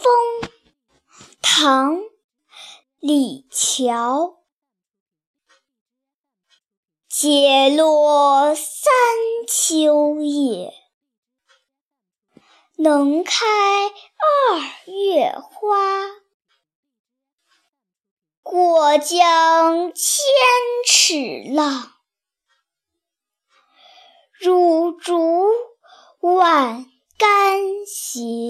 风唐李峤。解落三秋叶能开二月花。过江千尺浪入竹万竿斜